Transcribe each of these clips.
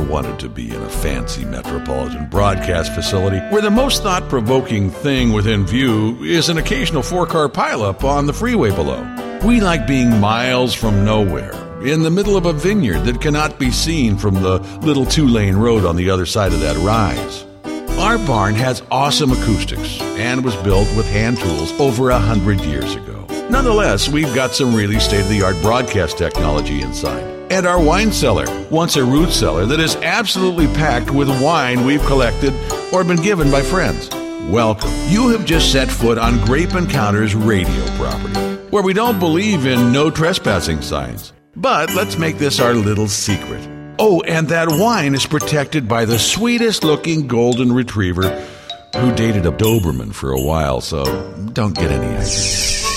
wanted to be in a fancy metropolitan broadcast facility where the most thought provoking thing within view is an occasional four car pileup on the freeway below. We like being miles from nowhere, in the middle of a vineyard that cannot be seen from the little two lane road on the other side of that rise. Our barn has awesome acoustics and was built with hand tools over a hundred years ago. Nonetheless, we've got some really state of the art broadcast technology inside. And our wine cellar, once a root cellar that is absolutely packed with wine we've collected or been given by friends. Welcome. You have just set foot on Grape Encounters radio property, where we don't believe in no trespassing signs. But let's make this our little secret. Oh, and that wine is protected by the sweetest looking golden retriever who dated a Doberman for a while, so don't get any ideas.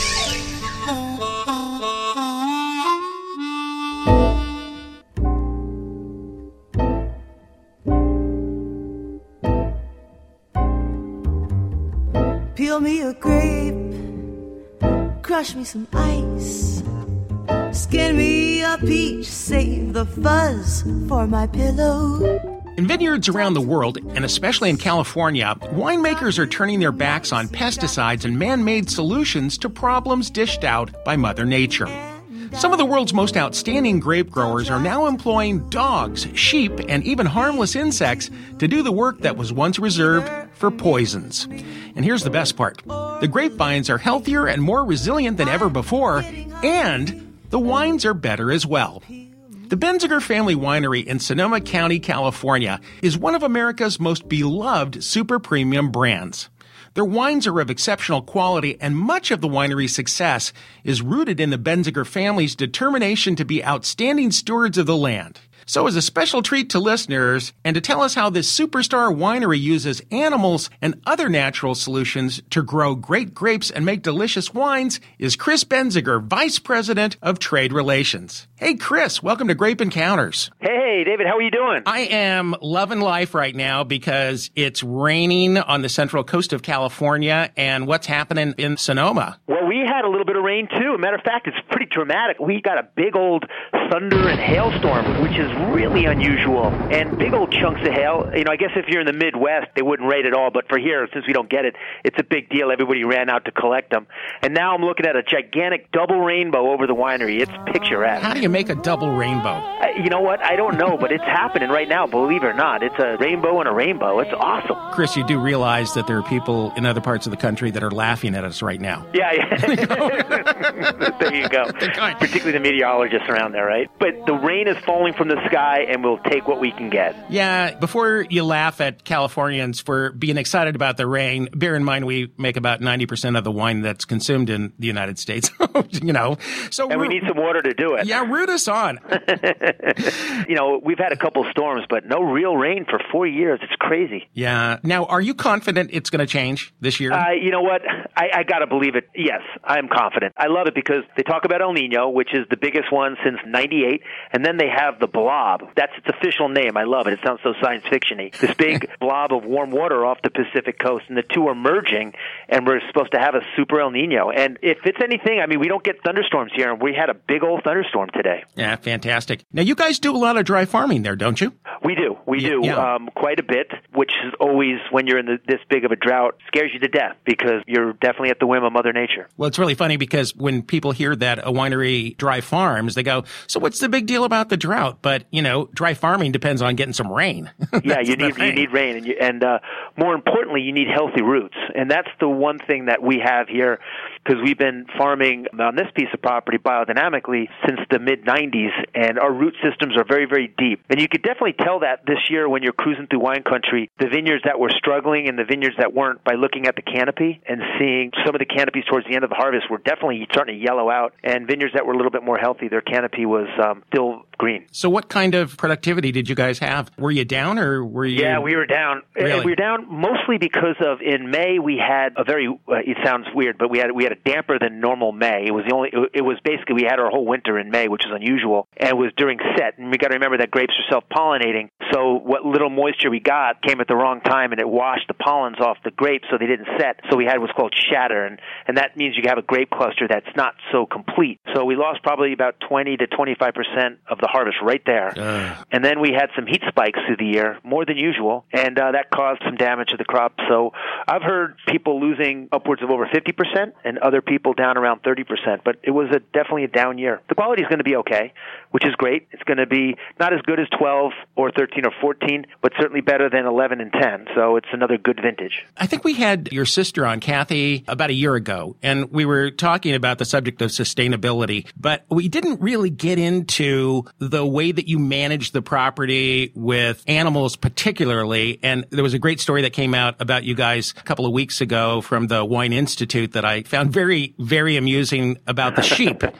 Crush me some ice, skin me a peach, save the fuzz for my pillow. In vineyards around the world, and especially in California, winemakers are turning their backs on pesticides and man made solutions to problems dished out by Mother Nature. Some of the world's most outstanding grape growers are now employing dogs, sheep, and even harmless insects to do the work that was once reserved for poisons. And here's the best part the grapevines are healthier and more resilient than ever before, and the wines are better as well. The Benziger Family Winery in Sonoma County, California is one of America's most beloved super premium brands. Their wines are of exceptional quality, and much of the winery's success is rooted in the Benziger family's determination to be outstanding stewards of the land. So, as a special treat to listeners, and to tell us how this superstar winery uses animals and other natural solutions to grow great grapes and make delicious wines, is Chris Benziger, Vice President of Trade Relations. Hey, Chris, welcome to Grape Encounters. Hey, David, how are you doing? I am loving life right now because it's raining on the central coast of California and what's happening in Sonoma. Well, we had a little bit of rain too. matter of fact, it's pretty dramatic. We got a big old thunder and hailstorm, which is really unusual, and big old chunks of hail. You know, I guess if you're in the Midwest, they wouldn't rate at all, but for here, since we don't get it, it's a big deal. Everybody ran out to collect them, and now I'm looking at a gigantic double rainbow over the winery. It's picturesque. How do you make a double rainbow? You know what? I don't know, but it's happening right now. Believe it or not, it's a rainbow and a rainbow. It's awesome. Chris, you do realize that there are people in other parts of the country that are laughing at us right now. Yeah, yeah. there you go. Particularly the meteorologists around there, right? But the rain is falling from the sky, and we'll take what we can get. Yeah, before you laugh at Californians for being excited about the rain, bear in mind we make about 90% of the wine that's consumed in the United States. you know, so and we need some water to do it. Yeah, root us on. you know, we've had a couple storms, but no real rain for four years. It's crazy. Yeah. Now, are you confident it's going to change this year? Uh, you know what? I, I got to believe it. Yes, I'm confident. I love it because they talk about El Nino, which is the biggest one since '98, and then they have the blob. That's its official name. I love it. It sounds so science fictiony. This big blob of warm water off the Pacific coast, and the two are merging, and we're supposed to have a super El Nino. And if it's anything, I mean, we don't get thunderstorms here, and we had a big old thunderstorm today. Yeah, fantastic. Now, you guys do a lot of dry farming there, don't you? We do. We Yeah, do yeah. um, quite a bit, which is always when you're in the, this big of a drought scares you to death because you're definitely at the whim of Mother Nature. Well, it's really funny because when people hear that a winery dry farms, they go, "So what's the big deal about the drought?" But you know, dry farming depends on getting some rain. yeah, you need you need rain, and you, and uh, more importantly, you need healthy roots, and that's the one thing that we have here because we've been farming on this piece of property biodynamically since the mid '90s, and our root systems are very very deep, and you could definitely tell that this year when you're cruising through wine country, the vineyards that were struggling and the vineyards that weren't by looking at the canopy and seeing some of the canopies towards the end of the harvest were definitely starting to yellow out, and vineyards that were a little bit more healthy, their canopy was um, still green. So, what kind of productivity did you guys have? Were you down or were you? Yeah, we were down. Really? We were down mostly because of in May we had a very. Uh, it sounds weird, but we had we had a damper than normal May. It was the only. It was basically we had our whole winter in May, which is unusual, and it was during set. And we got to remember that grapes are self pollinating, so what little moisture we got came at the wrong time, and it washed the pollens off the grapes, so they didn't set. So we had what's called shatter, and and that means you have a grape cluster that's not so complete. So we lost probably about 20 to 25 percent of the harvest right there. Uh. And then we had some heat spikes through the year, more than usual, and uh, that caused some damage to the crop. So I've heard people losing upwards of over 50% and other people down around 30%, but it was a, definitely a down year. The quality is going to be okay, which is great. It's going to be not as good as 12 or 13 or 14, but certainly better than 11 and 10. So it's another good vintage. I think we had your sister on, Kathy, about a year ago, and we were talking about the subject of sustainability, but we didn't really get into the way that you manage the property with animals particularly. And there was a great story that came out about you guys a couple of weeks ago from the Wine Institute that I found very, very amusing about the sheep. and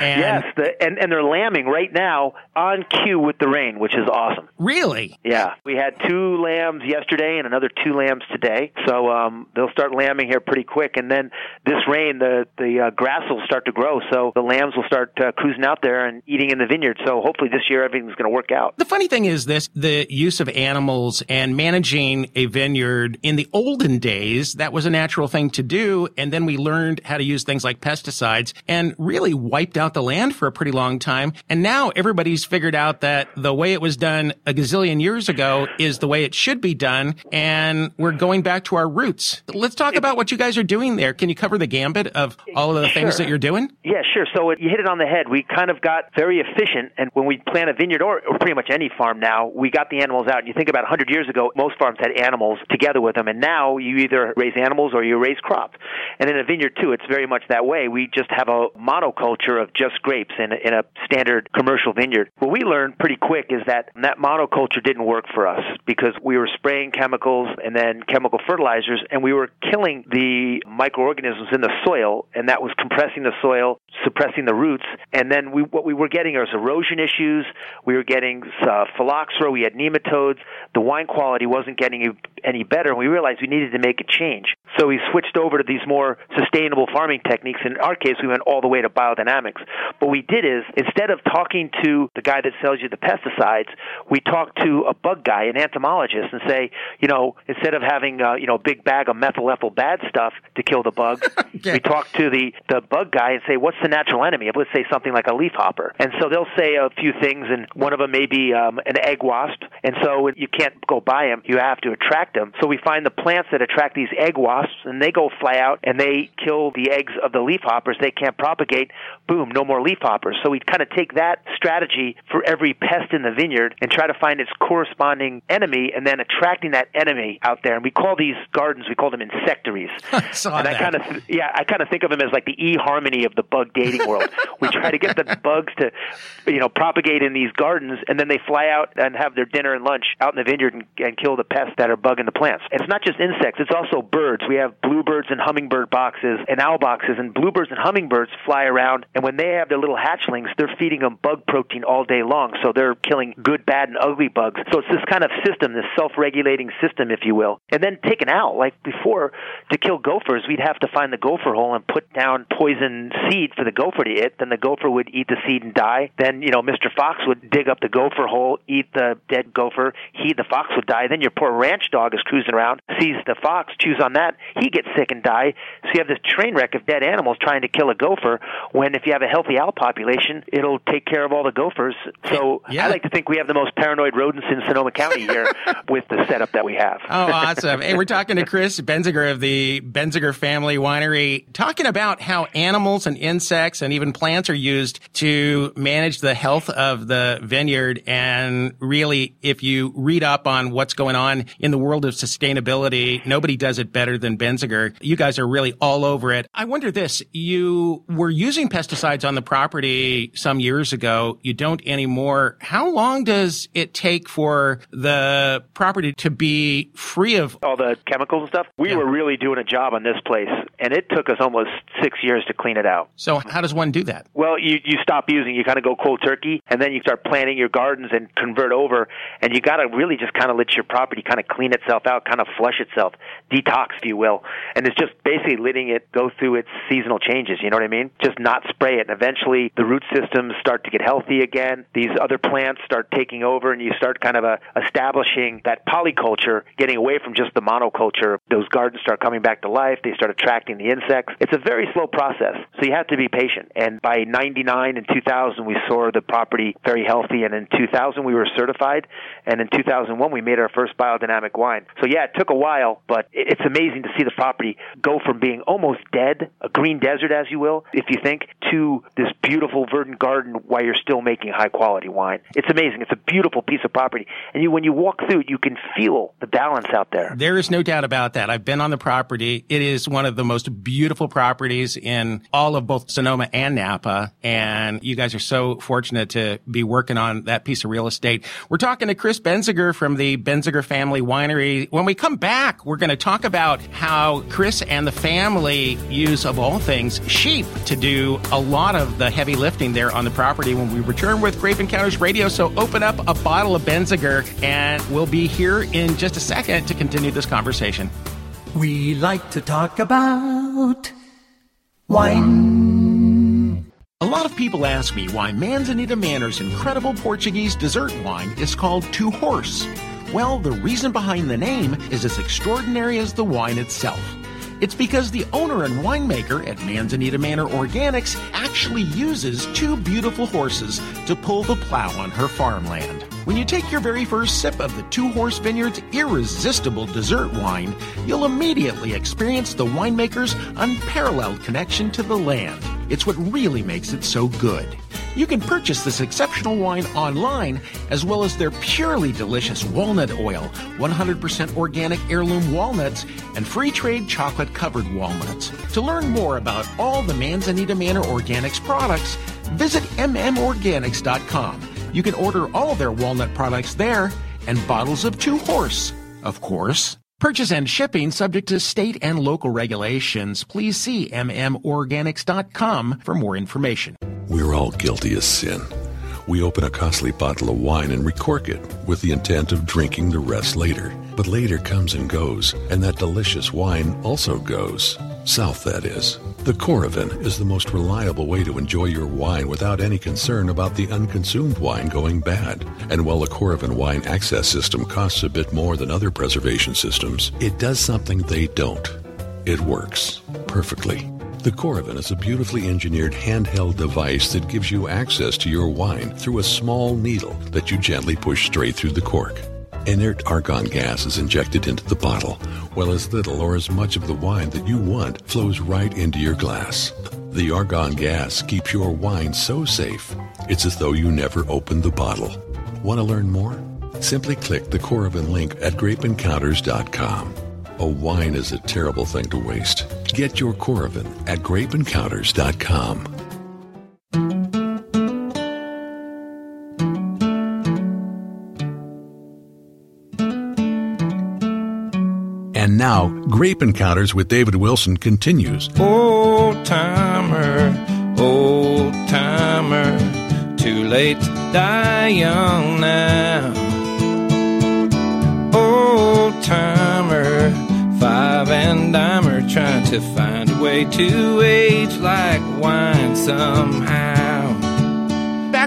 yes, the, and, and they're lambing right now on cue with the rain, which is awesome. Really? Yeah. We had two lambs yesterday and another two lambs today. So um, they'll start lambing here pretty quick. And then this rain, the, the uh, grass will start to grow. So the lambs will start uh, cruising out there and eating in the vineyard. So hopefully this year everything's going to work out. The funny thing is this, the use of animals and managing a vineyard in the olden days, that was a natural thing to do. And then we learned how to use things like pesticides and really wiped out the land for a pretty long time. And now everybody's figured out that the way it was done a gazillion years ago is the way it should be done. And we're going back to our roots. Let's talk about what you guys are doing there. Can you cover the gambit of all of the things that you're doing? Yeah, sure. So it, you hit it on the head. We kind of got very efficient, and when we plant a vineyard or, or pretty much any farm now, we got the animals out. And you think about 100 years ago, most farms had animals together with them, and now you either raise animals or you raise crops. And in a vineyard too, it's very much that way. We just have a monoculture of just grapes in a, in a standard commercial vineyard. What we learned pretty quick is that that monoculture didn't work for us because we were spraying chemicals and then chemical fertilizers, and we were killing the microorganisms in the soil, and that was compressing the soil, suppressing the roots, and then we, what we were getting was erosion issues. We were getting uh, phylloxera. We had nematodes. The wine quality wasn't getting any better, and we realized we needed to make a change. So we switched over to these more sustainable farming techniques. In our case, we went all the way to biodynamics. What we did is instead of talking to the guy that sells you the pesticides, we talked to a bug guy, an entomologist, and say, you know, instead of having uh, you know a big bag of methyl ethyl bad stuff to kill the bugs, we talk to the the bug guy and say, what's the natural enemy? Let's say something like a leafhopper, and so they'll say a few things, and one of them may be um, an egg wasp, and so you can't go buy them; you have to attract them. So we find the plants that attract these egg wasps, and they go fly out and they kill the eggs of the leafhoppers. They can't propagate. Boom, no more leafhoppers. So we kind of take that strategy for every pest in the vineyard and try to find its corresponding enemy, and then attracting that enemy out there. And we call these gardens, we call them insectaries. I saw and I kind of, yeah, I kind of think of them as like the eHarmony of the bug dating world. we try to get the bugs to, you know, propagate in these gardens, and then they fly out and have their dinner and lunch out in the vineyard and, and kill the pests that are bugging the plants. It's not just insects; it's also birds. We have bluebirds and hummingbird boxes and owl boxes, and bluebirds and hummingbirds fly around, and when they have their little hatchlings, they're feeding them bug protein all day long. So they're killing good, bad, and ugly bugs. So it's this kind of system, this self-regulating system, if you will. And then take an owl. Like before, to kill gophers, we'd have to find the gopher hole and put down poison seed for the gopher to eat. Then the gopher would eat the seed and die. Then, you know, Mr. Fox would dig up the gopher hole, eat the dead gopher. He, the fox, would die. Then your poor ranch dog is cruising around, sees the fox, chews on that. He gets sick and die. So you have this train wreck of dead animals trying to kill a gopher. When if you have a healthy owl population, it'll take care of all the gophers. So Yeah. I like to think we have the most paranoid rodents in Sonoma County here with the setup that we have. Oh, awesome. Hey, we're talking to Chris Benziger of the Benziger Family Winery, talking about how animals and insects and even plants are used to manage the health of the vineyard. And really, if you read up on what's going on in the world of sustainability, nobody does it better than Benziger. You guys are really all over it. I wonder this, you were using pesticides on the property some years ago. You don't anymore. How long does it take for the property to be free of all the chemicals and stuff. We Yeah. were really doing a job on this place, and it took us almost six years to clean it out. So how does one do that? Well, you you stop using, you kind of go cold turkey, and then you start planting your gardens and convert over, and you got to really just kind of let your property kind of clean itself out, kind of flush itself, detox, if you will. And it's just basically letting it go through its seasonal changes. You know what I mean? Just not spray it, and eventually the root systems start to get healthy again. These other plants start taking over, and you start kind of uh establishing that polyculture, getting away from just the monoculture. Those gardens start coming back to life. They start attracting the insects. It's a very slow process, so you have to be patient. And by 99 and 2000 we saw the property very healthy and in 2000 we were certified and in 2001 we made our first biodynamic wine so yeah it took a while but it's amazing to see the property go from being almost dead a green desert as you will if you think to this beautiful verdant garden while you're still making high quality wine. It's amazing. It's a beautiful piece of property. And you when you walk through it you can feel the balance out there. There is no doubt about that. I've been on the property. It is one of the most beautiful properties in all of both sonoma and napa. And you guys are so fortunate to be working on that piece of real estate. We're talking to Chris Benziger from the Benziger Family Winery. When we come back, we're going to talk about how Chris and the family use, of all things, sheep to do a lot of the heavy lifting there on the property when we return with Grape Encounters Radio. So open up a bottle of Benziger and we'll be here in just a second to continue this conversation. We like to talk about wine. A lot of people ask me why Manzanita Manor's incredible Portuguese dessert wine is called Two Horse. Well, the reason behind the name is as extraordinary as the wine itself. It's because the owner and winemaker at Manzanita Manor Organics actually uses two beautiful horses to pull the plow on her farmland. When you take your very first sip of the Two Horse Vineyard's irresistible dessert wine, you'll immediately experience the winemaker's unparalleled connection to the land. It's what really makes it so good. You can purchase this exceptional wine online, as well as their purely delicious walnut oil, 100% organic heirloom walnuts, and free trade chocolate covered walnuts. To learn more about all the Manzanita Manor Organics products, visit mmorganics.com you can order all their walnut products there and bottles of Two Horse, of course. Purchase and shipping subject to state and local regulations. Please see mmorganics.com for more information. We're all guilty of sin. We open a costly bottle of wine and recork it with the intent of drinking the rest later. But later comes and goes, and that delicious wine also goes. South, that is. The Coravin is the most reliable way to enjoy your wine without any concern about the unconsumed wine going bad. And while the Coravin wine access system costs a bit more than other preservation systems, it does something they don't. It works perfectly. The Coravin is a beautifully engineered handheld device that gives you access to your wine through a small needle that you gently push straight through the cork. Inert argon gas is injected into the bottle, while as little or as much of the wine that you want flows right into your glass. The argon gas keeps your wine so safe, it's as though you never opened the bottle. Want to learn more? Simply click the Coravin link at grapeencounters.com. A wine is a terrible thing to waste. Get your Coravin at grapeencounters.com. now, Grape Encounters with David Wilson continues. Old timer, old timer, too late to die young now. Old timer, five and dimer, trying to find a way to age like wine somehow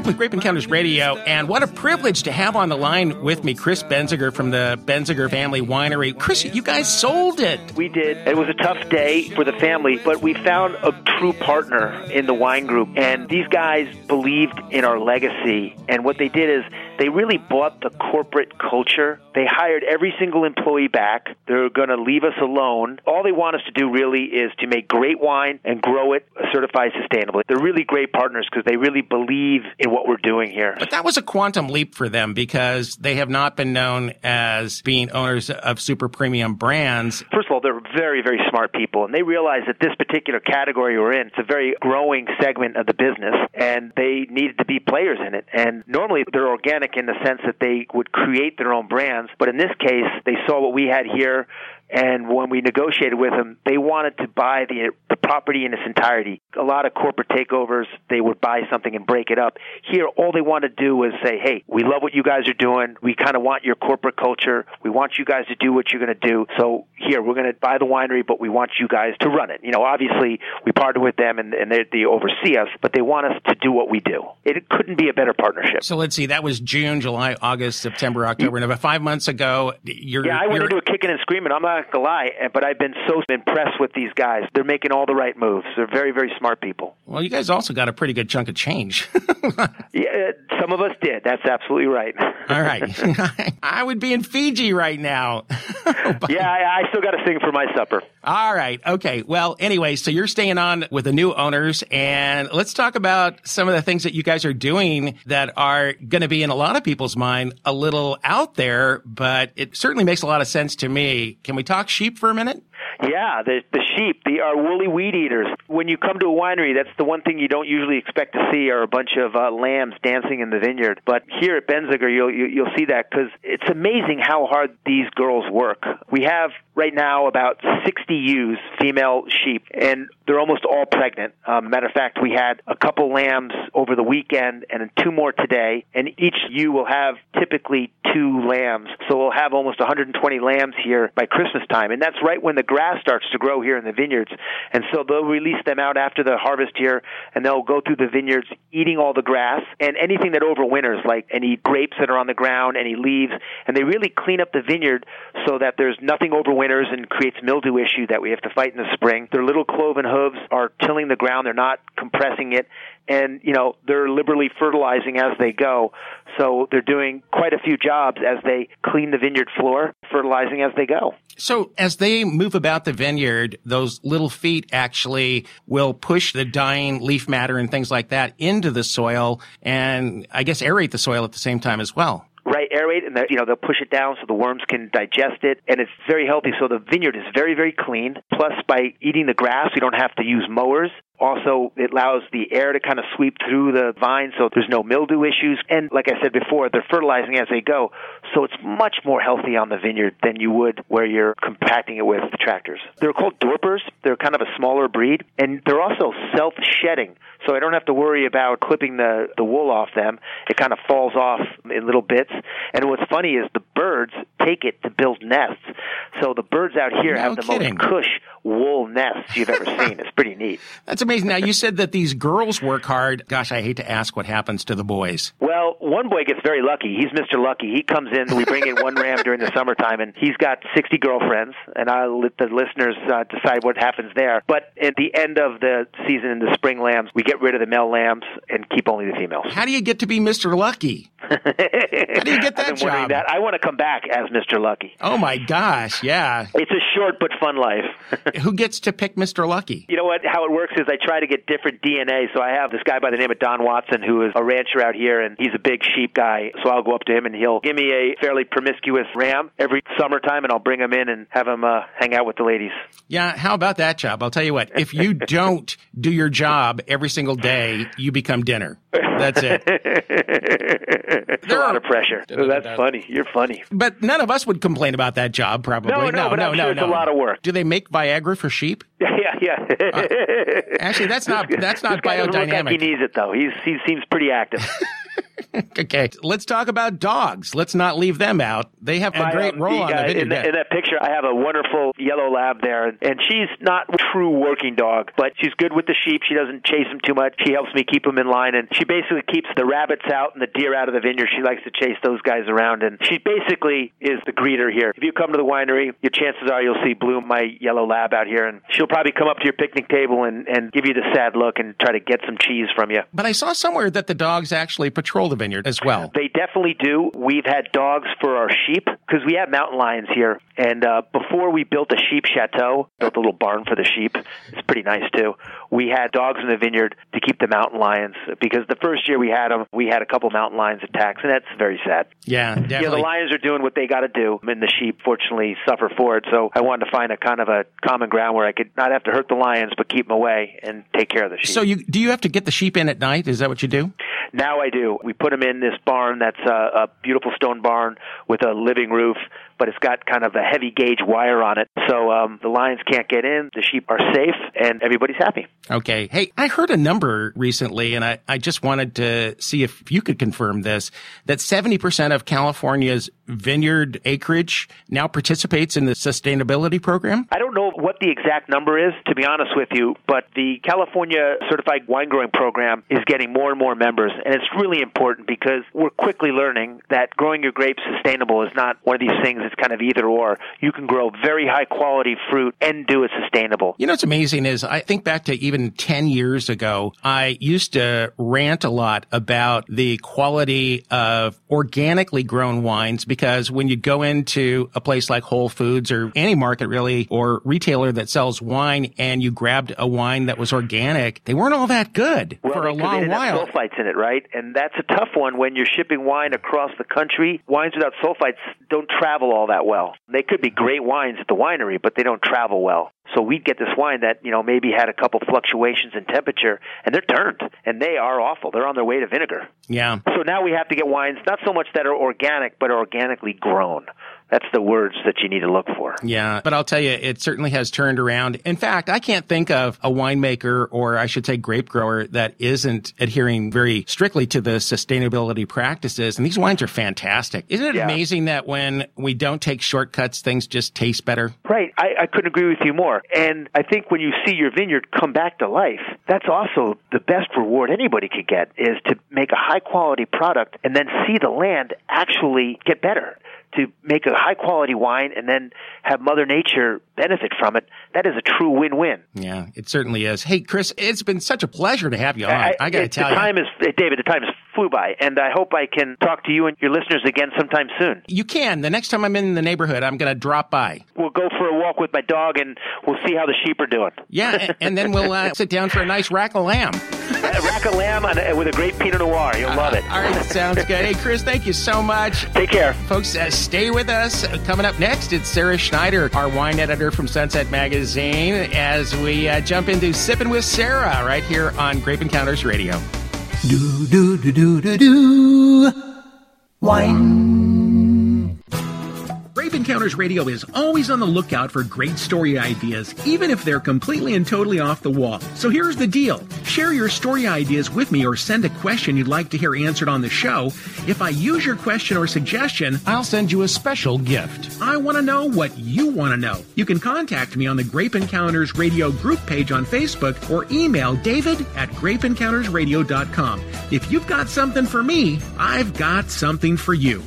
with Grape Encounters Radio, and what a privilege to have on the line with me Chris Benziger from the Benziger Family Winery. Chris, you guys sold it. We did. It was a tough day for the family, but we found a true partner in the wine group, and these guys believed in our legacy. And what they did is they really bought the corporate culture. They hired every single employee back. They're going to leave us alone. All they want us to do really is to make great wine and grow it certified sustainably. They're really great partners because they really believe in what we're doing here. But that was a quantum leap for them because they have not been known as being owners of super premium brands. First of all, they're very, very smart people, and they realize that this particular category we're in, it's a very growing segment of the business, and they needed to be players in it. And normally they're organic in the sense that they would create their own brands, but in this case, they saw what we had here and when we negotiated with them, they wanted to buy the, the property in its entirety. A lot of corporate takeovers, they would buy something and break it up. Here, all they want to do was say, hey, we love what you guys are doing. We kind of want your corporate culture. We want you guys to do what you're going to do. So here, we're going to buy the winery, but we want you guys to run it. You know, obviously, we partner with them and, and they, they oversee us, but they want us to do what we do. It couldn't be a better partnership. So let's see, that was June, July, August, September, October. Mm-hmm. And about five months ago, you're. Yeah, I went you're, into a kicking and screaming. I'm not not gonna lie, eh, but I've been so impressed with these guys. They're making all the right moves. They're very, very smart people. Well, you guys also got a pretty good chunk of change. Yeah, some of us did. That's absolutely right. All right. I would be in Fiji right now. yeah, I, I still got to sing for my supper. All right. Okay. Well, anyway, so you're staying on with the new owners, and let's talk about some of the things that you guys are doing that are going to be in a lot of people's mind a little out there, but it certainly makes a lot of sense to me. Can we talk sheep for a minute? Yeah, the the sheep, the are woolly weed eaters. When you come to a winery, that's the one thing you don't usually expect to see are a bunch of uh, lambs dancing in the vineyard. But here at Benziger, you'll you, you'll see that because it's amazing how hard these girls work. We have right now about 60 ewes, female sheep, and they're almost all pregnant. Um, matter of fact, we had a couple lambs over the weekend and two more today, and each ewe will have typically two lambs. So we'll have almost 120 lambs here by Christmas time, and that's right when the grass starts to grow here in the vineyards. And so they'll release them out after the harvest here, and they'll go through the vineyards eating all the grass and anything that overwinters, like any grapes that are on the ground, any leaves, and they really clean up the vineyard so that there's nothing overwinters and creates mildew issue that we have to fight in the spring. Their little cloven hooves are tilling the ground; they're not compressing it, and you know they're liberally fertilizing as they go. So they're doing quite a few jobs as they clean the vineyard floor, fertilizing as they go. So as they move about the vineyard, those little feet actually will push the dying leaf matter and things like that into the soil and I guess aerate the soil at the same time as well. Right, aerate, and you know they'll push it down so the worms can digest it, and it's very healthy. So the vineyard is very, very clean. Plus, by eating the grass, we don't have to use mowers. Also, it allows the air to kind of sweep through the vine so there's no mildew issues. And like I said before, they're fertilizing as they go. So it's much more healthy on the vineyard than you would where you're compacting it with tractors. They're called Dorpers. They're kind of a smaller breed. And they're also self shedding. So I don't have to worry about clipping the, the wool off them. It kind of falls off in little bits. And what's funny is the birds take it to build nests. So the birds out here No have the kidding. most cush wool nests you've ever seen. It's pretty neat. That's amazing. Now you said that these girls work hard. Gosh, I hate to ask what happens to the boys. Well, one boy gets very lucky. He's Mr. Lucky. He comes in. We bring in one ram during the summertime, and he's got 60 girlfriends. And I'll let the listeners uh, decide what happens there. But at the end of the season, in the spring lambs, we get rid of the male lambs and keep only the females. How do you get to be Mr. Lucky? How do you get that I've been wondering job? that. I want to come back as Mr. Lucky. Oh my gosh, yeah. It's a short but fun life. Who gets to pick Mr. Lucky? You know what? How it works is I try to get different DNA. So I have this guy by the name of Don Watson who is a rancher out here, and he's a big sheep guy. So I'll go up to him and he'll give me a fairly promiscuous ram every summertime, and I'll bring him in and have him uh, hang out with the ladies. Yeah, how about that job? I'll tell you what, if you don't do your job every single day, you become dinner. That's it. It's a lot of pressure. That's funny. You're funny. But none of us would complain about that job, probably. No, no, but I'm sure it's a lot of work. Do they make Viagra for sheep? Yeah, yeah. Actually, that's not that's not look like he needs it though. He's he seems pretty active. Okay, let's talk about dogs. Let's not leave them out. They have a I, great um, role the, on the video. in, that, in that picture, I have a wonderful yellow lab there, and she's not a true working dog, but she's good with the sheep. She doesn't chase them too much. She helps me keep them in line, and she basically keeps the rabbits out and the deer out of the vineyard. She likes to chase those guys around, and she basically is the greeter here. If you come to the winery, your chances are you'll see Bloom, my yellow lab, out here, and she'll probably come up to your picnic table and, and give you the sad look and try to get some cheese from you. but I saw somewhere that the dogs actually patrol the vineyard as well. They definitely do. We've had dogs for our sheep because we have mountain lions here. And uh, before we built a sheep chateau, built a little barn for the sheep. It's pretty nice too. We had dogs in the vineyard to keep the mountain lions because the first year we had them, we had a couple mountain lions attacks, and that's very sad. Yeah, Yeah, the lions are doing what they got to do, and the sheep fortunately suffer for it. So I wanted to find a kind of a common ground where I could not have to hurt the lions, but keep them away and take care of the sheep. so you do you have to get the sheep in at night? Is that what you do? Now I do. We put them in this barn that's a, a beautiful stone barn with a living roof, but it's got kind of a heavy gauge wire on it. So um, the lions can't get in, the sheep are safe, and everybody's happy. Okay. Hey, I heard a number recently, and I, I just wanted to see if you could confirm this that 70% of California's vineyard acreage now participates in the sustainability program. I don't know what the exact number is, to be honest with you, but the California Certified Wine Growing Program is getting more and more members. And it's really important because we're quickly learning that growing your grapes sustainable is not one of these things that's kind of either or. You can grow very high quality fruit and do it sustainable. You know what's amazing is I think back to even 10 years ago, I used to rant a lot about the quality of organically grown wines because when you go into a place like Whole Foods or any market really or retailer that sells wine and you grabbed a wine that was organic, they weren't all that good well, for a long they while. Sulfites in it, right? And that's a tough one when you're shipping wine across the country. Wines without sulfites don't travel all that well. They could be great wines at the winery, but they don't travel well. So we'd get this wine that, you know, maybe had a couple fluctuations in temperature and they're turned and they are awful. They're on their way to vinegar. Yeah. So now we have to get wines not so much that are organic, but are organically grown. That's the words that you need to look for. Yeah, but I'll tell you, it certainly has turned around. In fact, I can't think of a winemaker or I should say grape grower that isn't adhering very strictly to the sustainability practices. And these wines are fantastic. Isn't it Yeah. amazing that when we don't take shortcuts, things just taste better? Right. I, I couldn't agree with you more. And I think when you see your vineyard come back to life, that's also the best reward anybody could get is to make a high quality product and then see the land actually get better. To make a high quality wine and then have Mother Nature benefit from it, that is a true win win. Yeah, it certainly is. Hey, Chris, it's been such a pleasure to have you on. I, got to tell the you. time is eh, David. The time is flew by, and I hope I can talk to you and your listeners again sometime soon. You can. The next time I'm in the neighborhood, I'm going to drop by. We'll go for a walk with my dog, and we'll see how the sheep are doing. Yeah, and, and then we'll uh, sit down for a nice rack of lamb. A rack of lamb and a, with a great Pinot Noir. You'll love it. All right, that sounds good. Hey, Chris, thank you so much. Take care. Folks, uh, stay with us. Uh, Coming up next, it's Sara Schneider, our wine editor from Sunset Magazine, as we uh, jump into Sipping with Sarah right here on Grape Encounters Radio. Do do do do do do. Wine. Grape Encounters Radio is always on the lookout for great story ideas, even if they're completely and totally off the wall. So here's the deal. Share your story ideas with me or send a question you'd like to hear answered on the show. If I use your question or suggestion, I'll send you a special gift. I want to know what you want to know. You can contact me on the Grape Encounters Radio group page on Facebook or email david at grapeencountersradio.com. If you've got something for me, I've got something for you.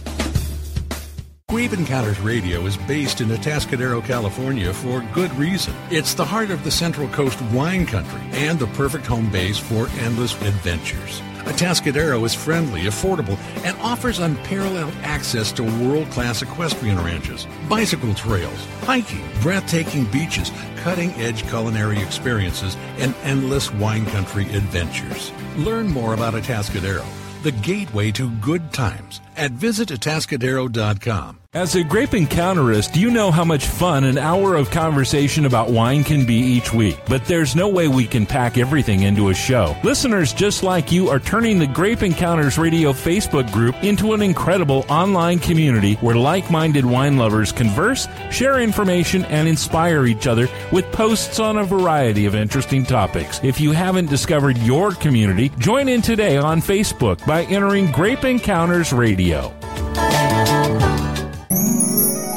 Grape Encounters Radio is based in Atascadero, California for good reason. It's the heart of the Central Coast wine country and the perfect home base for endless adventures. Atascadero is friendly, affordable, and offers unparalleled access to world class equestrian ranches, bicycle trails, hiking, breathtaking beaches, cutting edge culinary experiences, and endless wine country adventures. Learn more about Atascadero, the gateway to good times, at visitatascadero.com. As a grape encounterist, you know how much fun an hour of conversation about wine can be each week. But there's no way we can pack everything into a show. Listeners just like you are turning the Grape Encounters Radio Facebook group into an incredible online community where like minded wine lovers converse, share information, and inspire each other with posts on a variety of interesting topics. If you haven't discovered your community, join in today on Facebook by entering Grape Encounters Radio.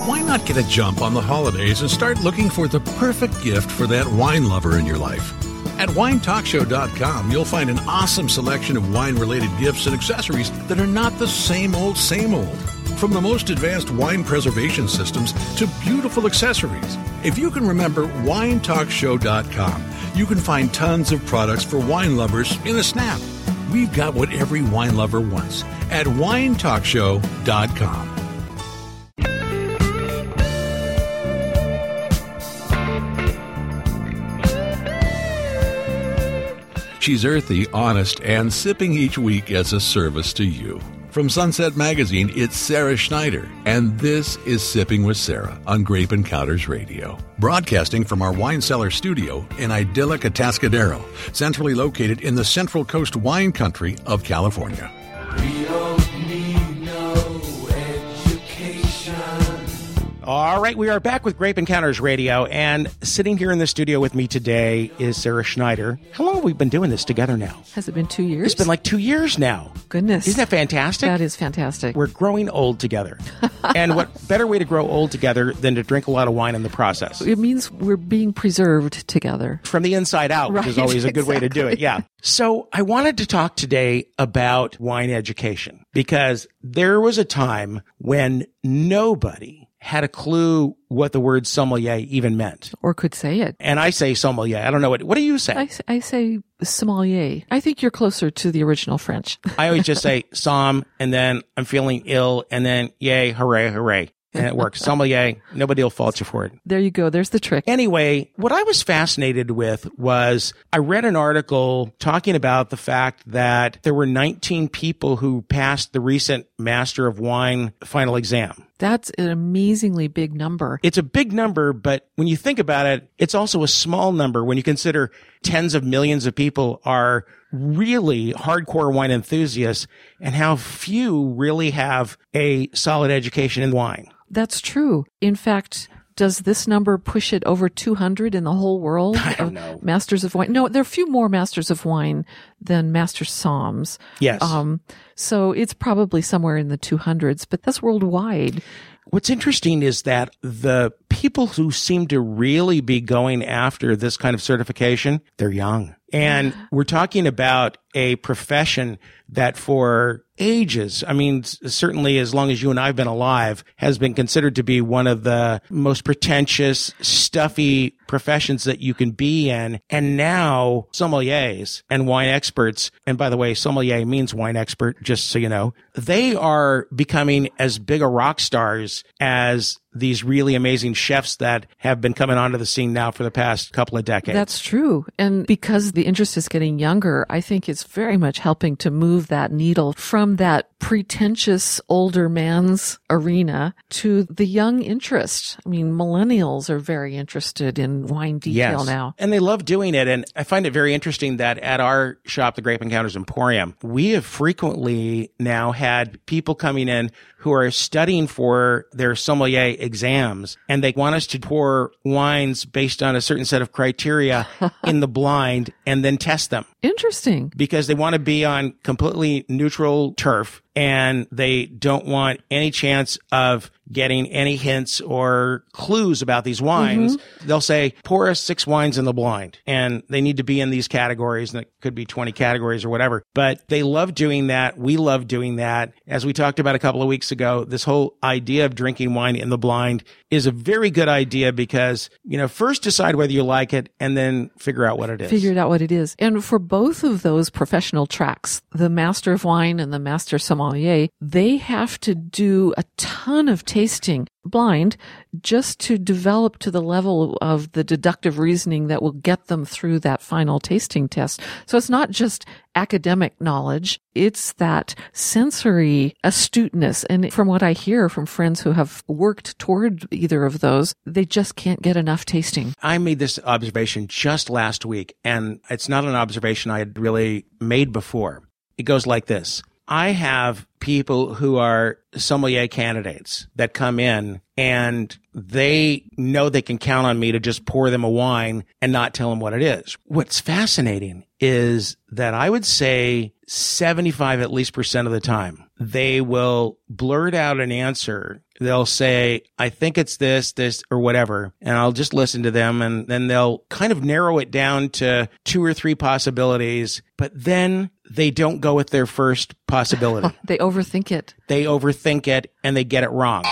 Why not get a jump on the holidays and start looking for the perfect gift for that wine lover in your life? At winetalkshow.com, you'll find an awesome selection of wine related gifts and accessories that are not the same old, same old. From the most advanced wine preservation systems to beautiful accessories. If you can remember winetalkshow.com, you can find tons of products for wine lovers in a snap. We've got what every wine lover wants at winetalkshow.com. She's earthy, honest, and sipping each week as a service to you. From Sunset Magazine, it's Sara Schneider, and this is Sipping with Sarah on Grape Encounters Radio. Broadcasting from our wine cellar studio in idyllic Atascadero, centrally located in the Central Coast wine country of California. All right, we are back with Grape Encounters Radio, and sitting here in the studio with me today is Sara Schneider. How long have we been doing this together now? Has it been two years? It's been like two years now. goodness. Isn't that fantastic? That is fantastic. We're growing old together. and what better way to grow old together than to drink a lot of wine in the process? it means we're being preserved together. From the inside out, which is always a good way to do it. Yeah. So I wanted to talk today about wine education because there was a time when nobody had a clue what the word sommelier even meant. Or could say it. And I say sommelier. I don't know what, what do you say? I, I say sommelier. I think you're closer to the original French. I always just say som and then I'm feeling ill and then yay, hooray, hooray. And it works. Sommelier, nobody will fault you for it. there you go. There's the trick. Anyway, what I was fascinated with was I read an article talking about the fact that there were 19 people who passed the recent Master of Wine final exam. That's an amazingly big number. It's a big number, but when you think about it, it's also a small number when you consider tens of millions of people are really hardcore wine enthusiasts and how few really have a solid education in wine. That's true. In fact, does this number push it over 200 in the whole world? I don't know. Masters of wine. No, there are a few more masters of wine than master somms. Yes. Um, so it's probably somewhere in the 200s, but that's worldwide. What's interesting is that the people who seem to really be going after this kind of certification, they're young. And we're talking about a profession that for ages, I mean, certainly as long as you and I have been alive, has been considered to be one of the most pretentious, stuffy professions that you can be in. And now sommeliers and wine experts, and by the way, sommelier means wine expert, just so you know, they are becoming as big a rock stars as these really amazing chefs that have been coming onto the scene now for the past couple of decades. That's true. And because the interest is getting younger, I think it's very much helping to move that needle from that pretentious older man's arena to the young interest. I mean, millennials are very interested in wine detail now. And they love doing it. And I find it very interesting that at our shop, the Grape Encounters Emporium, we have frequently now had people coming in who are studying for their sommelier exams and they want us to pour wines based on a certain set of criteria in the blind and then test them Interesting. because they want to be on completely neutral turf and they don't want any chance of getting any hints or clues about these wines. Mm-hmm. They'll say, pour us six wines in the blind and they need to be in these categories and it could be 20 categories or whatever, but they love doing that. We love doing that. As we talked about a couple of weeks ago, this whole idea of drinking wine in the blind is a very good idea because, you know, first decide whether you like it and then figure out what it is. Figured out what it is. And for both of those professional tracks, the Master of Wine and the Master Sommelier, they have to do a ton of tasting blind just to develop to the level of the deductive reasoning that will get them through that final tasting test. So it's not just academic knowledge. It's that sensory astuteness. And from what I hear from friends who have worked toward either of those, they just can't get enough tasting. I made this observation just last week, and it's not an observation I had really made before. It goes like this. I have people who are sommelier candidates that come in and they know they can count on me to just pour them a wine and not tell them what it is. What's fascinating is that I would say 75 at least percent of the time, they will blurt out an answer. They'll say, I think it's this, this, or whatever. And I'll just listen to them and then they'll kind of narrow it down to two or three possibilities, but then they don't go with their first possibility. They overthink it. they overthink it and they get it wrong.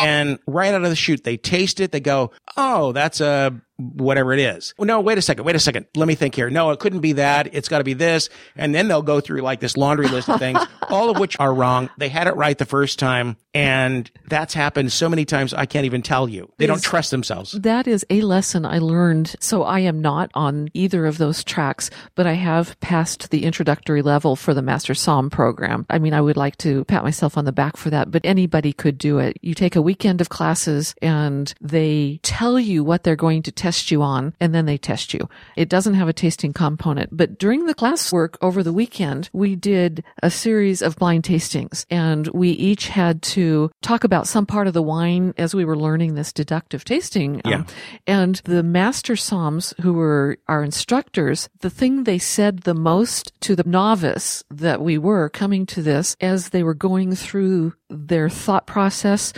And right out of the chute, they taste it. They go, Oh, that's a whatever it is. Well, no, wait a second. Wait a second. Let me think here. No, it couldn't be that. It's got to be this. And then they'll go through like this laundry list of things, all of which are wrong. They had it right the first time. And that's happened so many times. I can't even tell you. They don't trust themselves. That is a lesson I learned. So I am not on either of those tracks, but I have passed the introductory level for the Master Somm program. I mean, I would like to pat myself on the back for that, but anybody could do it. You take a weekend of classes and they tell you what they're going to test you on and then they test you. It doesn't have a tasting component. But during the classwork over the weekend, we did a series of blind tastings and we each had to talk about some part of the wine as we were learning this deductive tasting. Um, Yeah. and the master somms who were our instructors, the thing they said the most to the novice that we were coming to this as they were going through their thought process,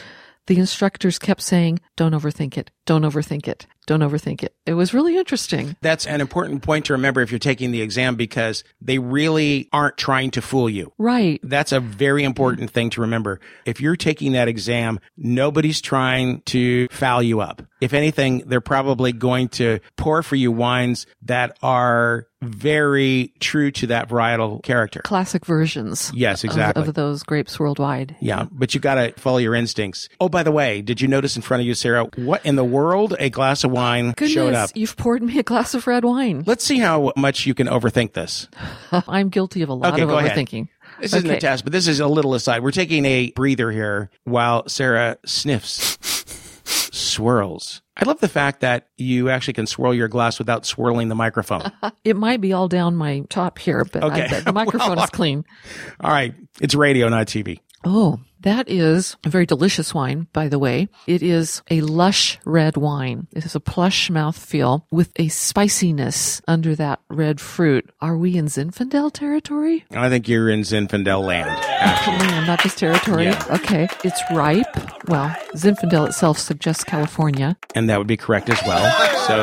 the instructors kept saying, don't overthink it. Don't overthink it. Don't overthink it. It was really interesting. That's an important point to remember if you're taking the exam because they really aren't trying to fool you. Right. That's a very important thing to remember. If you're taking that exam, nobody's trying to foul you up. If anything, they're probably going to pour for you wines that are very true to that varietal character. Classic versions. Yes, of- exactly. Of, those grapes worldwide. Yeah, but you got to follow your instincts. Oh, by the way, did you notice in front of you, Sara, what in the world a glass of wine Goodness, showed up? you've poured me a glass of red wine. Let's see how much you can overthink this. I'm guilty of a lot Okay, of go ahead. overthinking. This isn't a test, but this is a little aside. We're taking a breather here while Sara sniffs, swirls. I love the fact that you actually can swirl your glass without swirling the microphone. It might be all down my top here, but Okay. the- the microphone Well, is clean. All right. It's radio, not TV. Oh, that is a very delicious wine, by the way. It is a lush red wine. It has a plush mouthfeel with a spiciness under that red fruit. Are we in Zinfandel territory? I think you're in Zinfandel land. Actually. Land, not just territory. Yeah. Okay. It's ripe. Well, Zinfandel itself suggests California. And that would be correct as well. So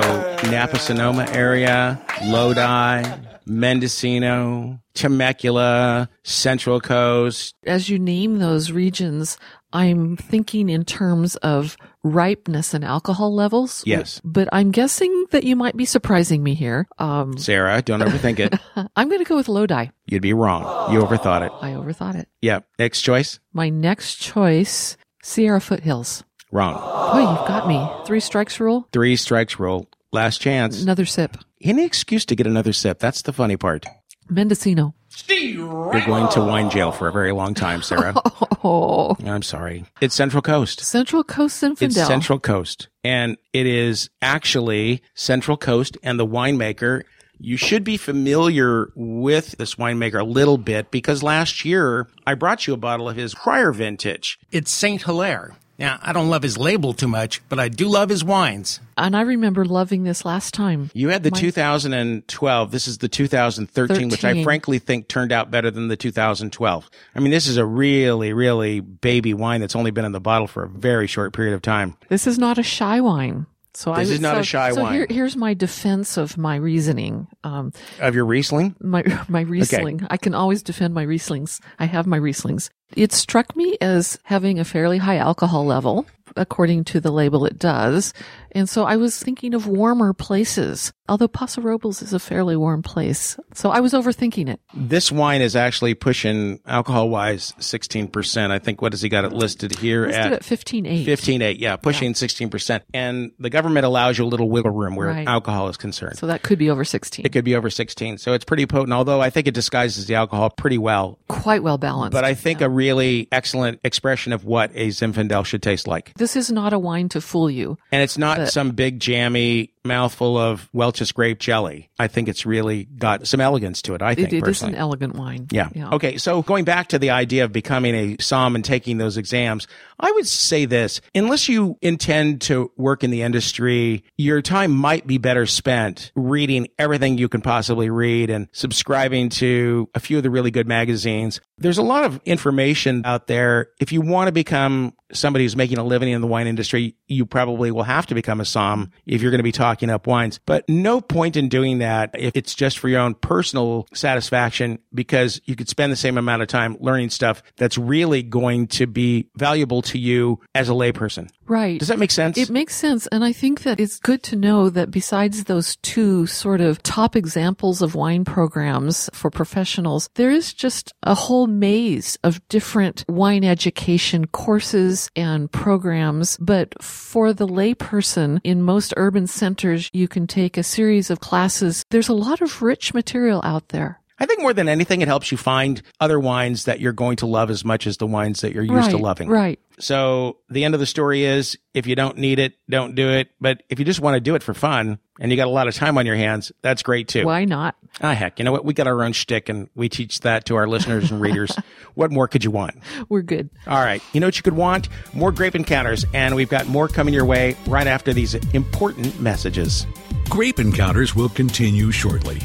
Napa Sonoma area, Lodi, Mendocino, Temecula, Central Coast. As you name those regions, I'm thinking in terms of ripeness and alcohol levels. Yes. But I'm guessing that you might be surprising me here. Um, Sara, don't overthink it. I'm going to go with Lodi. You'd be wrong. You overthought it. I overthought it. Yeah. Next choice? My next choice, Sierra Foothills. Wrong. Oh, you've got me. Three strikes rule. Three strikes rule. Last chance. Another sip. Any excuse to get another sip. That's the funny part. Mendocino. You're going to wine jail for a very long time, Sara. Oh, I'm sorry. It's Central Coast. Central Coast Zinfandel. It's Central Coast. And it is actually Central Coast and the winemaker. You should be familiar with this winemaker a little bit because last year I brought you a bottle of his prior vintage. It's Saint Hilaire. Now, I don't love his label too much, but I do love his wines. And I remember loving this last time. You had the My- 2012. This is the 2013, which I frankly think turned out better than the 2012. I mean, this is a really, really baby wine that's only been in the bottle for a very short period of time. This is not a shy wine. So This would- is not so- a shy so wine. Here, here's my defense of my reasoning. Um, Of your Riesling? my my Riesling. I can always defend my Rieslings. I have my Rieslings. It struck me as having a fairly high alcohol level, according to the label it does. And so I was thinking of warmer places, although Paso Robles is a fairly warm place. So I was overthinking it. This wine is actually pushing alcohol wise 16%. I think what has he got it listed here Listed at at 15.8. 15.8. Yeah, pushing 16%. And the government allows you a little wiggle room where Right. alcohol is concerned. So that could be over 16. it could be over 16. So it's pretty potent, although I think it disguises the alcohol pretty well. Quite well balanced. But I think a really excellent expression of what a Zinfandel should taste like. this is not a wine to fool you. And it's not some big jammy mouthful of Welch's grape jelly. I think it's really got some elegance to it. I think It, it is an elegant wine. Yeah. Okay. So going back to the idea of becoming a Somm and taking those exams, I would say this, unless you intend to work in the industry, your time might be better spent reading everything you can possibly read and subscribing to a few of the really good magazines. There's a lot of information out there. If you want to become somebody who's making a living in the wine industry, you probably will have to become a Somm if you're going to be talking up wines. But no point in doing that if it's just for your own personal satisfaction because you could spend the same amount of time learning stuff that's really going to be valuable to you as a layperson. Right. Does that make sense? It makes sense. And I think that it's good to know that besides those two sort of top examples of wine programs for professionals, there is just a whole maze of different wine education courses and programs. But for the layperson in most urban centers, you can take a series of classes. There's a lot of rich material out there. I think more than anything, it helps you find other wines that you're going to love as much as the wines that you're used to loving. right. So the end of the story is if you don't need it, don't do it. But if you just want to do it for fun and you got a lot of time on your hands, that's great too. Why not? Ah, heck, you know what? We got our own shtick and we teach that to our listeners and readers. What more could you want? We're good. All right. You know what you could want? More grape encounters. And we've got more coming your way right after these important messages. Grape Encounters will continue shortly.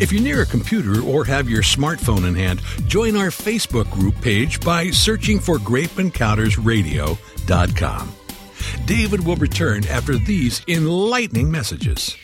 If you're near a computer or have your smartphone in hand, join our Facebook group page by searching for grapeencountersradio.com. David will return after these enlightening messages.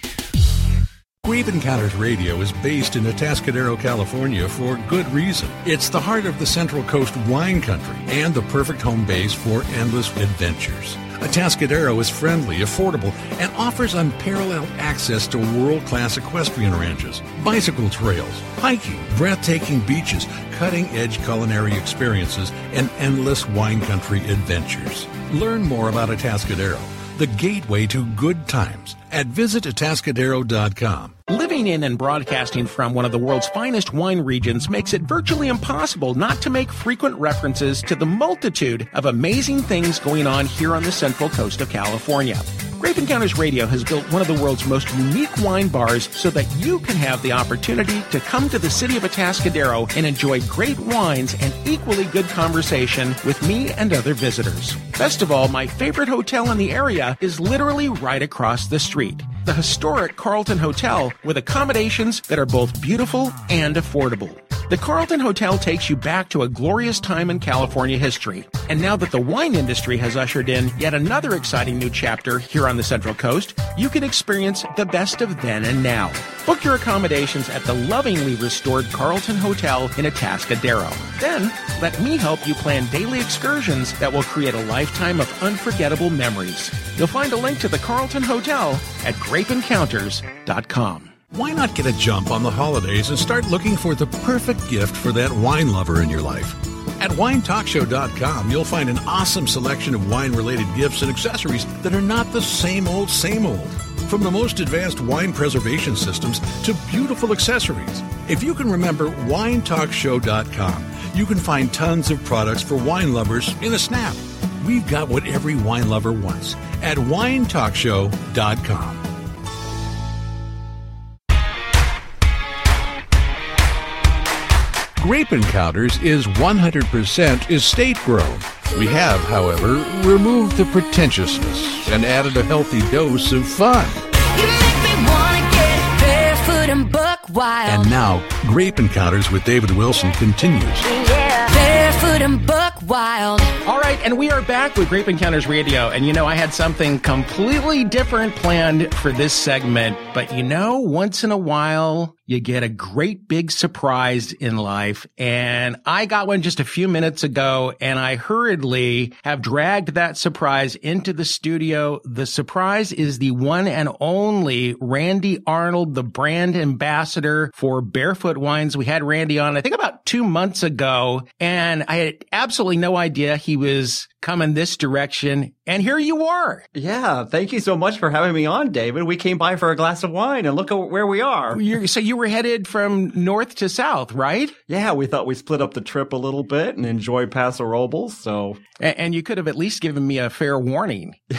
Grape Encounters Radio is based in Atascadero, California for good reason. It's the heart of the Central Coast wine country and the perfect home base for endless adventures. Atascadero is friendly, affordable, and offers unparalleled access to world class equestrian ranches, bicycle trails, hiking, breathtaking beaches, cutting edge culinary experiences, and endless wine country adventures. Learn more about Atascadero, the gateway to good times, at visitatascadero.com. Living in and broadcasting from one of the world's finest wine regions makes it virtually impossible not to make frequent references to the multitude of amazing things going on here on the central coast of California. Grape Encounters Radio has built one of the world's most unique wine bars so that you can have the opportunity to come to the city of Atascadero and enjoy great wines and equally good conversation with me and other visitors. Best of all, my favorite hotel in the area is literally right across the street. The historic Carlton Hotel with accommodations that are both beautiful and affordable. The Carlton Hotel takes you back to a glorious time in California history. And now that the wine industry has ushered in yet another exciting new chapter here on the Central Coast, you can experience the best of then and now. Book your accommodations at the lovingly restored Carlton Hotel in Atascadero. Then, let me help you plan daily excursions that will create a lifetime of unforgettable memories. You'll find a link to the Carlton Hotel at grapeencounters.com. Why not get a jump on the holidays and start looking for the perfect gift for that wine lover in your life? At winetalkshow.com, you'll find an awesome selection of wine related gifts and accessories that are not the same old, same old. From the most advanced wine preservation systems to beautiful accessories. If you can remember winetalkshow.com, you can find tons of products for wine lovers in a snap. We've got what every wine lover wants at winetalkshow.com. Grape Encounters is 100% estate grown. We have, however, removed the pretentiousness and added a healthy dose of fun. You make me wanna get barefoot and buck wild. And now, Grape Encounters with David Wilson continues. Barefoot and buck wild. All right, and we are back with Grape Encounters Radio. And you know, I had something completely different planned for this segment, but you know, once in a while, you get a great big surprise in life. And I got one just a few minutes ago, and I hurriedly have dragged that surprise into the studio. The surprise is the one and only Randy Arnold, the brand ambassador for Barefoot Wines. We had Randy on, I think about two months ago, and I had absolutely no idea he was coming this direction. And here you are. Yeah, thank you so much for having me on, David. We came by for a glass of wine and look at where we are. You're, so you were headed from north to south, right? Yeah, we thought we'd split up the trip a little bit and enjoy Paso Robles, so. And, and you could have at least given me a fair warning.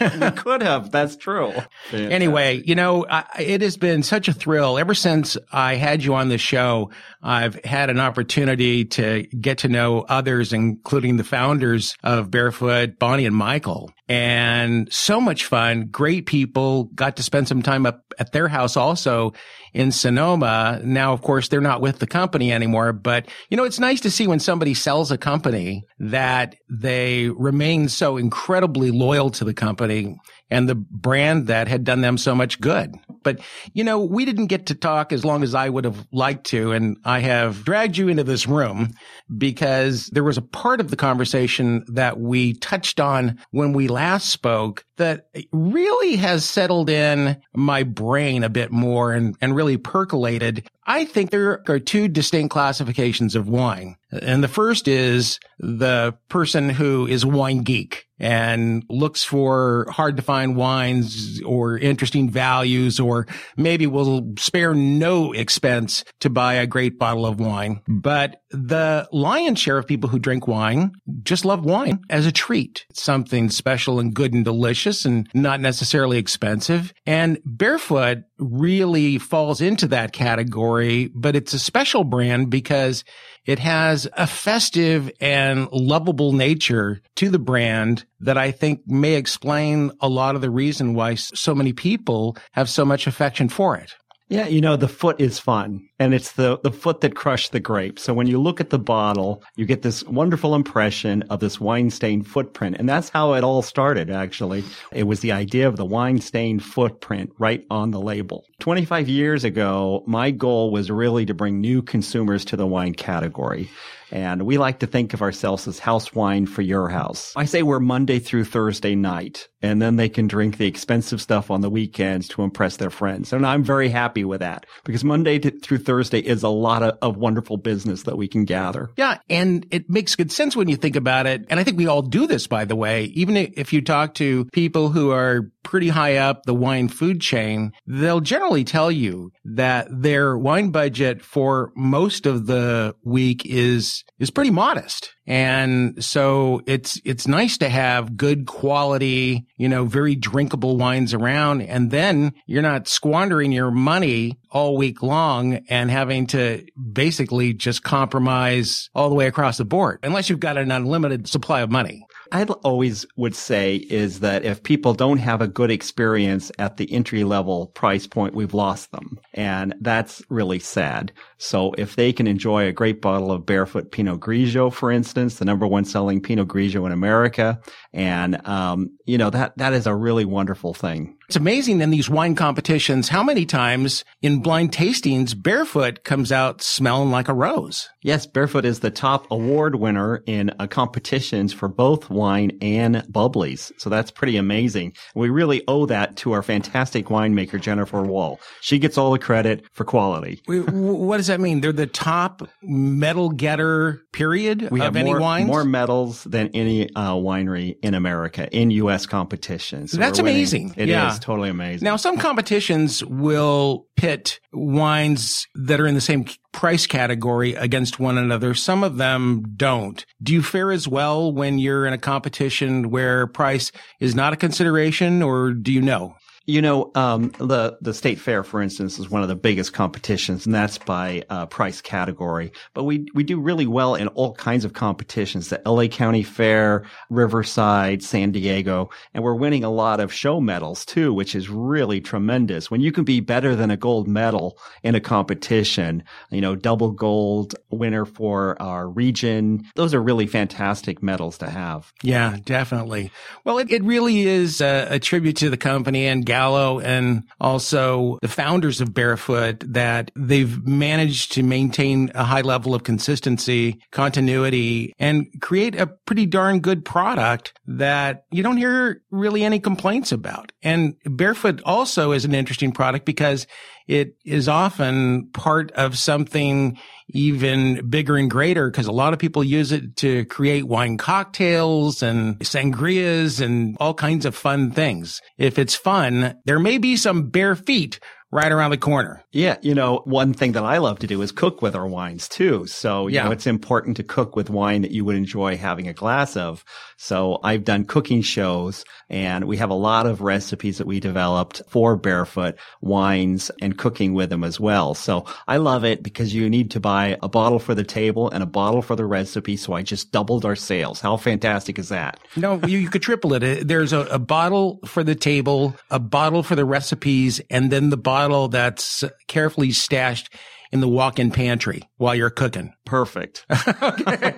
we could have. That's true. Anyway, you know, I, it has been such a thrill ever since I had you on the show. I've had an opportunity to get to know others, including the founders of Barefoot, Bonnie and Michael. And so much fun, great people. Got to spend some time up at their house also in Sonoma. Now, of course, they're not with the company anymore, but you know, it's nice to see when somebody sells a company that they remain so incredibly loyal to the company and the brand that had done them so much good. But, you know, we didn't get to talk as long as I would have liked to. And I have dragged you into this room because there was a part of the conversation that we touched on when we last spoke that really has settled in my brain a bit more and, and really percolated. I think there are two distinct classifications of wine. And the first is the person who is a wine geek and looks for hard to find wines or interesting values, or maybe will spare no expense to buy a great bottle of wine. But the lion's share of people who drink wine just love wine as a treat. Something special and good and delicious and not necessarily expensive. And Barefoot really falls into that category, but it's a special brand because it has a festive and lovable nature to the brand that I think may explain a lot of the reason why so many people have so much affection for it. Yeah, you know, the foot is fun and it's the, the foot that crushed the grape. So when you look at the bottle, you get this wonderful impression of this wine stained footprint. And that's how it all started, actually. It was the idea of the wine stained footprint right on the label. 25 years ago, my goal was really to bring new consumers to the wine category. And we like to think of ourselves as house wine for your house. I say we're Monday through Thursday night, and then they can drink the expensive stuff on the weekends to impress their friends. And I'm very happy with that because Monday to, through Thursday is a lot of, of wonderful business that we can gather. Yeah. And it makes good sense when you think about it. And I think we all do this, by the way. Even if you talk to people who are pretty high up the wine food chain, they'll generally tell you that their wine budget for most of the week is, is pretty modest. And so it's, it's nice to have good quality, you know, very drinkable wines around. And then you're not squandering your money all week long and having to basically just compromise all the way across the board, unless you've got an unlimited supply of money. I always would say is that if people don't have a good experience at the entry level price point, we've lost them. And that's really sad. So if they can enjoy a great bottle of barefoot Pinot Grigio, for instance, the number one selling Pinot Grigio in America, and, um, you know, that, that is a really wonderful thing. It's amazing in these wine competitions how many times in blind tastings Barefoot comes out smelling like a rose. Yes, Barefoot is the top award winner in uh, competitions for both wine and bubblies. So that's pretty amazing. We really owe that to our fantastic winemaker, Jennifer Wall. She gets all the credit for quality. what does that mean? They're the top medal getter, period, we of have any more, wines? more medals than any uh, winery in America in U.S. competitions. So That's amazing. It is Yeah. totally amazing. Now, some competitions will pit wines that are in the same price category against one another. Some of them don't. Do you fare as well when you're in a competition where price is not a consideration or do you know? You know, um, the the state fair, for instance, is one of the biggest competitions, and that's by uh, price category. But we we do really well in all kinds of competitions: the L.A. County Fair, Riverside, San Diego, and we're winning a lot of show medals too, which is really tremendous. When you can be better than a gold medal in a competition, you know, double gold winner for our region, those are really fantastic medals to have. Yeah, definitely. Well, it, it really is a, a tribute to the company and Gallo and also the founders of Barefoot that they've managed to maintain a high level of consistency, continuity, and create a pretty darn good product that you don't hear really any complaints about. And Barefoot also is an interesting product because it is often part of something even bigger and greater because a lot of people use it to create wine cocktails and sangrias and all kinds of fun things. If it's fun, there may be some bare feet right around the corner. Yeah, you know, one thing that I love to do is cook with our wines too. So, you Yeah. know, it's important to cook with wine that you would enjoy having a glass of. So I've done cooking shows and we have a lot of recipes that we developed for barefoot wines and cooking with them as well. So I love it because you need to buy a bottle for the table and a bottle for the recipe. So I just doubled our sales. How fantastic is that? No, you, you could triple it. There's a, a bottle for the table, a bottle for the recipes, and then the bottle that's carefully stashed in the walk-in pantry. While you're cooking. Perfect. Okay.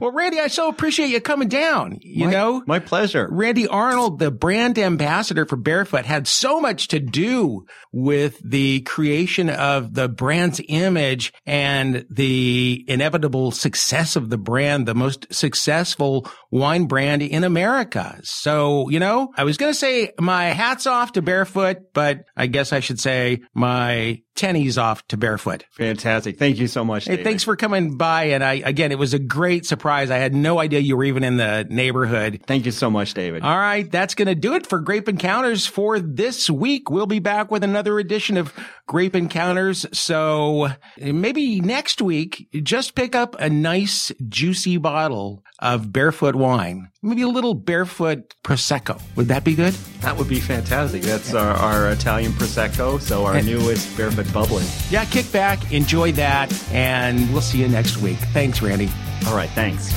well, Randy, I so appreciate you coming down. You My- know, My pleasure. Randy Arnold, the brand ambassador for Barefoot, had so much to do with the creation of the brand's image and the inevitable success of the brand, the most successful wine brand in America. So, you know, I was going to say my hat's off to Barefoot, but I guess I should say my tennies off to Barefoot. Fantastic. Thank you so much. Hey, David. thanks for coming by. And I, again, it was a great surprise. I had no idea you were even in the neighborhood. Thank you so much, David. All right, that's going to do it for Grape Encounters for this week. We'll be back with another edition of Grape Encounters. So maybe next week, just pick up a nice, juicy bottle of barefoot wine. Maybe a little barefoot Prosecco. Would that be good? That would be fantastic. That's our, our Italian Prosecco, so our newest barefoot bubbling. Yeah, kick back, enjoy that, and we'll see you next week. Thanks, Randy. All right, thanks.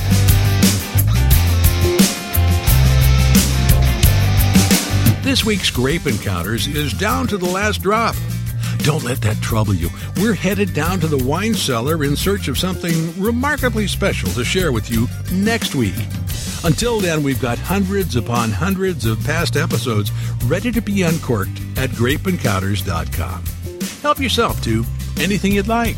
This week's Grape Encounters is down to the last drop. Don't let that trouble you. We're headed down to the wine cellar in search of something remarkably special to share with you next week. Until then, we've got hundreds upon hundreds of past episodes ready to be uncorked at grapeencounters.com. Help yourself to anything you'd like.